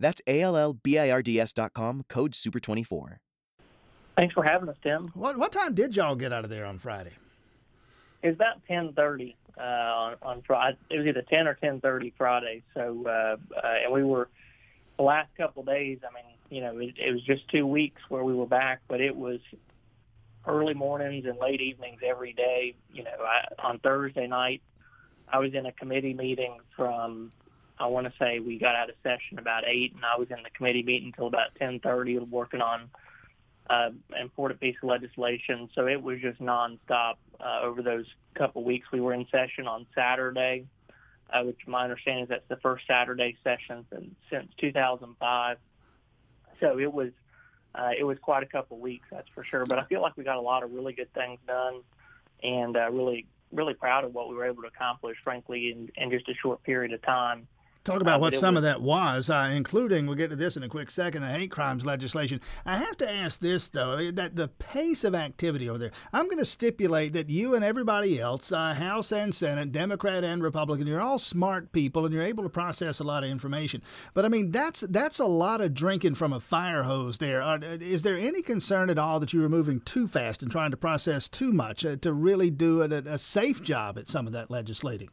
That's A-L-L-B-I-R-D-S.com, code SUPER24. Thanks for having us, Tim. What what time did y'all get out of there on Friday? It was about 10:30 uh, on, on Friday. It was either 10 or 10:30 Friday. So, uh, uh, and we were the last couple of days. I mean, you know, it, it was just two weeks where we were back, but it was early mornings and late evenings every day. You know, I, on Thursday night, I was in a committee meeting from I want to say we got out of session about eight, and I was in the committee meeting until about 10:30, working on uh, important piece of legislation. So it was just nonstop uh, over those couple weeks. We were in session on Saturday, uh, which my understanding is that's the first Saturday session since, since 2005. So it was uh, it was quite a couple weeks, that's for sure. But I feel like we got a lot of really good things done, and uh, really really proud of what we were able to accomplish, frankly, in, in just a short period of time. Talk about uh, what some of that was, uh, including, we'll get to this in a quick second, the hate crimes legislation. I have to ask this, though, that the pace of activity over there, I'm going to stipulate that you and everybody else, uh, House and Senate, Democrat and Republican, you're all smart people and you're able to process a lot of information. But I mean, that's that's a lot of drinking from a fire hose there. Uh, is there any concern at all that you were moving too fast and trying to process too much uh, to really do a, a safe job at some of that legislating?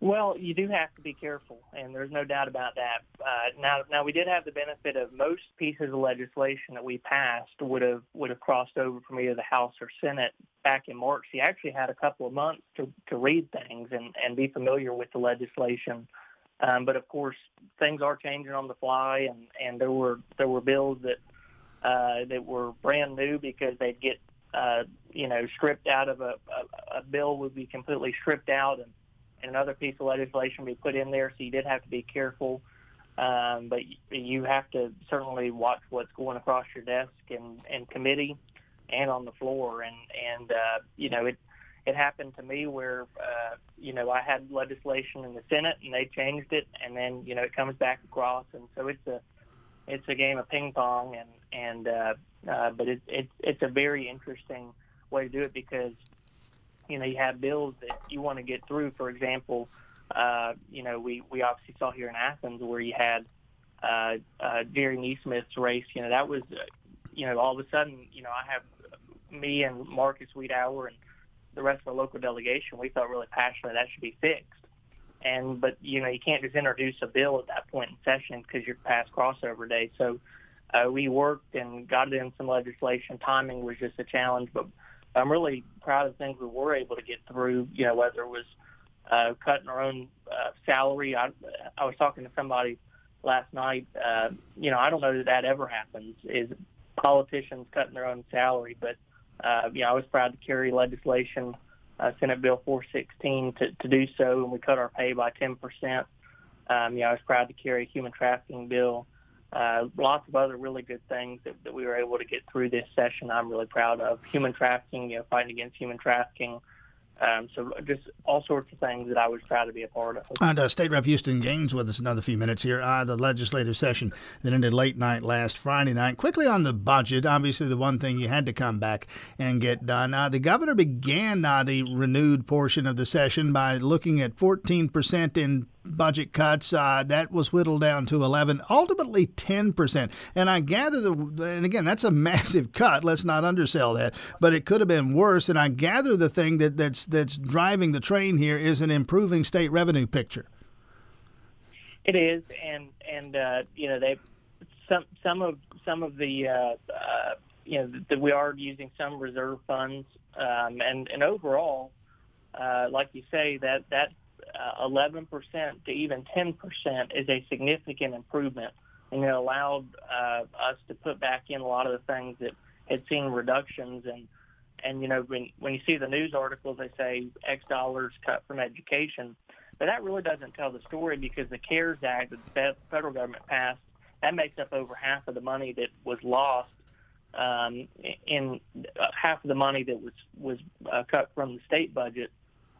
Well, you do have to be careful, and there's no doubt about that. Uh, now, now we did have the benefit of most pieces of legislation that we passed would have would have crossed over from either the House or Senate back in March. You actually had a couple of months to to read things and and be familiar with the legislation. Um, but of course, things are changing on the fly, and and there were there were bills that uh, that were brand new because they'd get uh, you know stripped out of a, a a bill would be completely stripped out and another piece of legislation be put in there. So you did have to be careful, um, but you have to certainly watch what's going across your desk and, and committee and on the floor. And and uh, you know it it happened to me where uh, you know I had legislation in the Senate and they changed it, and then you know it comes back across, and so it's a it's a game of ping pong, and and uh, uh, but it's it, it's a very interesting way to do it because you know, you have bills that you want to get through. For example, uh, you know, we, we obviously saw here in Athens where you had uh, uh, Jerry NeSmith's race. You know, that was, uh, you know, all of a sudden, you know, I have me and Marcus Wiedower and the rest of the local delegation. We felt really passionate that should be fixed. And but you know, you can't just introduce a bill at that point in session because you're past crossover day. So uh, we worked and got in some legislation. Timing was just a challenge, but I'm really proud of things we were able to get through. You know, whether it was uh, cutting our own uh, salary. I, I was talking to somebody last night. Uh, you know, I don't know that that ever happens. Is politicians cutting their own salary? But uh, you know, I was proud to carry legislation, uh, Senate Bill 416, to, to do so, and we cut our pay by 10 percent. Um, you know, I was proud to carry a human trafficking bill uh, lots of other really good things that, that, we were able to get through this session. I'm really proud of human trafficking, you know, fighting against human trafficking. Um, so just all sorts of things that I was proud to be a part of. And uh, State Rep Houston Gaines with us another few minutes here. Uh, the legislative session that ended late night last Friday night. Quickly on the budget, obviously the one thing you had to come back and get done. Uh, the governor began uh, the renewed portion of the session by looking at 14% in budget cuts. Uh, that was whittled down to 11, ultimately 10%. And I gather the, and again, that's a massive cut. Let's not undersell that, but it could have been worse. And I gather the thing that, that's that's driving the train here is an improving state revenue picture. It is, and and uh, you know they some some of some of the uh, uh, you know that we are using some reserve funds, um, and and overall, uh, like you say, that that 11% uh, to even 10% is a significant improvement, and it allowed uh, us to put back in a lot of the things that had seen reductions. And and you know when when you see the news articles, they say X dollars cut from education, but that really doesn't tell the story because the CARES Act that the federal government passed that makes up over half of the money that was lost um, in uh, half of the money that was was uh, cut from the state budget.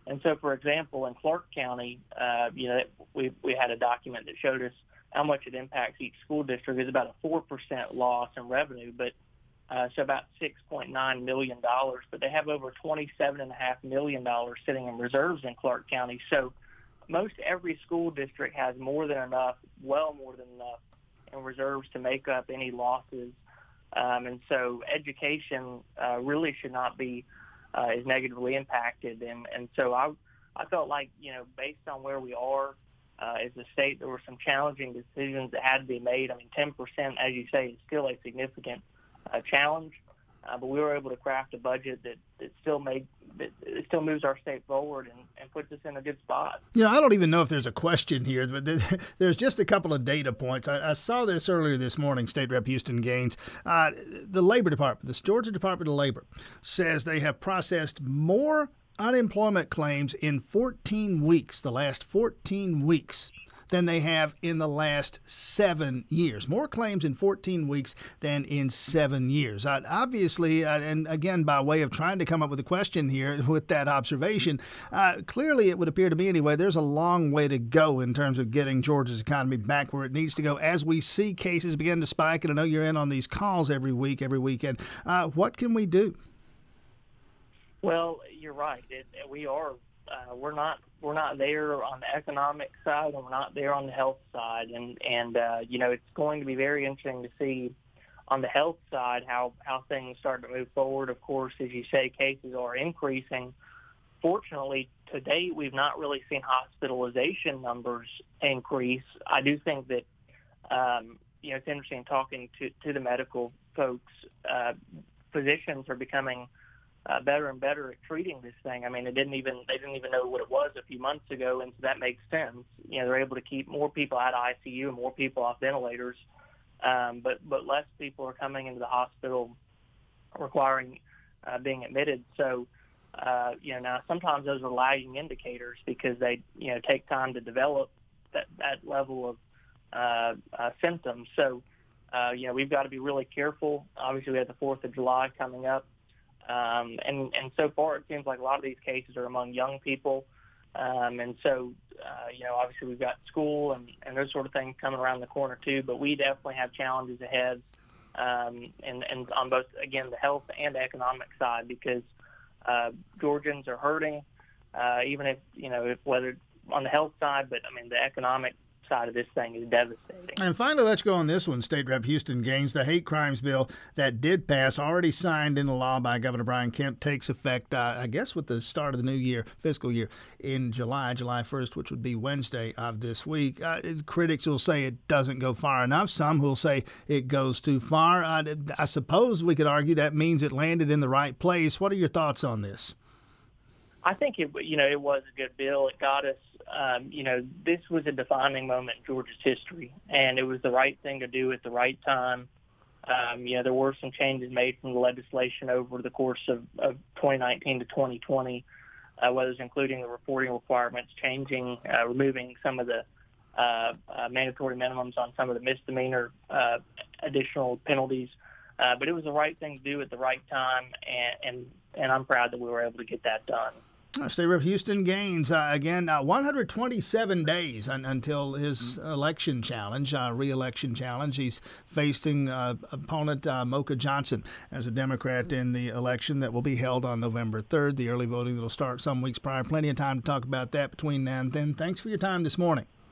And so, for example, in Clarke County, uh, you know, we we had a document that showed us how much it impacts each school district. It's about a four percent loss in revenue, but uh, so about six point nine million dollars. But they have over twenty seven and a half million dollars sitting in reserves in Clarke County. So most every school district has more than enough, well more than enough, in reserves to make up any losses. Um, and so education uh, really should not be uh, is negatively impacted. And and so I I felt like you know based on where we are uh, as a state, there were some challenging decisions that had to be made. I mean, 10 percent, as you say, is still a significant uh, challenge. Uh, but we were able to craft a budget that, that still made that it still moves our state forward and, and puts us in a good spot. Know, I don't even know if there's a question here, but there's just a couple of data points. I, I saw this earlier this morning. State Rep Houston Gaines, uh, the Labor Department, the Georgia Department of Labor, says they have processed more unemployment claims in 14 weeks, the last 14 weeks than they have in the last seven years. More claims in 14 weeks than in seven years. Obviously, uh, and again, by way of trying to come up with a question here with that observation, uh, clearly it would appear to me anyway, there's a long way to go in terms of getting Georgia's economy back where it needs to go as we see cases begin to spike. And I know you're in on these calls every week, every weekend. Uh, what can we do? Well, you're right. It, we are uh, we're not we're not there on the economic side and we're not there on the health side. And and uh, you know it's going to be very interesting to see on the health side how how things start to move forward. Of course as you say cases are increasing. Fortunately to date we've not really seen hospitalization numbers increase. I do think that um, you know it's interesting talking to to the medical folks uh, physicians are becoming uh, better and better at treating this thing. I mean, it didn't even they didn't even know what it was a few months ago, and so that makes sense. You know, they're able to keep more people out of ICU and more people off ventilators, um, but but less people are coming into the hospital requiring uh, being admitted. So, uh, you know, now sometimes those are lagging indicators because they you know take time to develop that that level of uh, uh, symptoms. So. Uh, you know, we've got to be really careful. Obviously, we have the Fourth of July coming up. Um, and, and so far, it seems like a lot of these cases are among young people. Um, and so, uh, you know, obviously we've got school and, and those sort of things coming around the corner too, but we definitely have challenges ahead. Um, and, and on both, again, the health and the economic side, because uh, Georgians are hurting, uh, even if, you know, if whether on the health side, but I mean, the economic side of this thing is devastating. And finally, let's go on this one. State Rep Houston Gaines, the hate crimes bill that did pass, already signed into law by Governor Brian Kemp, takes effect, uh, I guess, with the start of the new year, fiscal year, in July, July 1st, which would be Wednesday of this week. Uh, critics will say it doesn't go far enough. Some will say it goes too far. Uh, I suppose we could argue that means it landed in the right place. What are your thoughts on this? I think it, you know, it was a good bill. It got us um, you know, this was a defining moment in Georgia's history, and it was the right thing to do at the right time. Um, you know, there were some changes made from the legislation over the course of, of 2019 to 2020, uh, whether it's including the reporting requirements, changing, uh, removing some of the uh, uh, mandatory minimums on some of the misdemeanor uh, additional penalties. Uh, but it was the right thing to do at the right time, and, and and I'm proud that we were able to get that done. State Rep Houston Gaines uh, again. Uh, 127 days un- until his election challenge, uh, re-election challenge. He's facing uh, opponent uh, Mokah Johnson as a Democrat in the election that will be held on November 3rd. The early voting that will start some weeks prior. Plenty of time to talk about that between now and then. Thanks for your time this morning.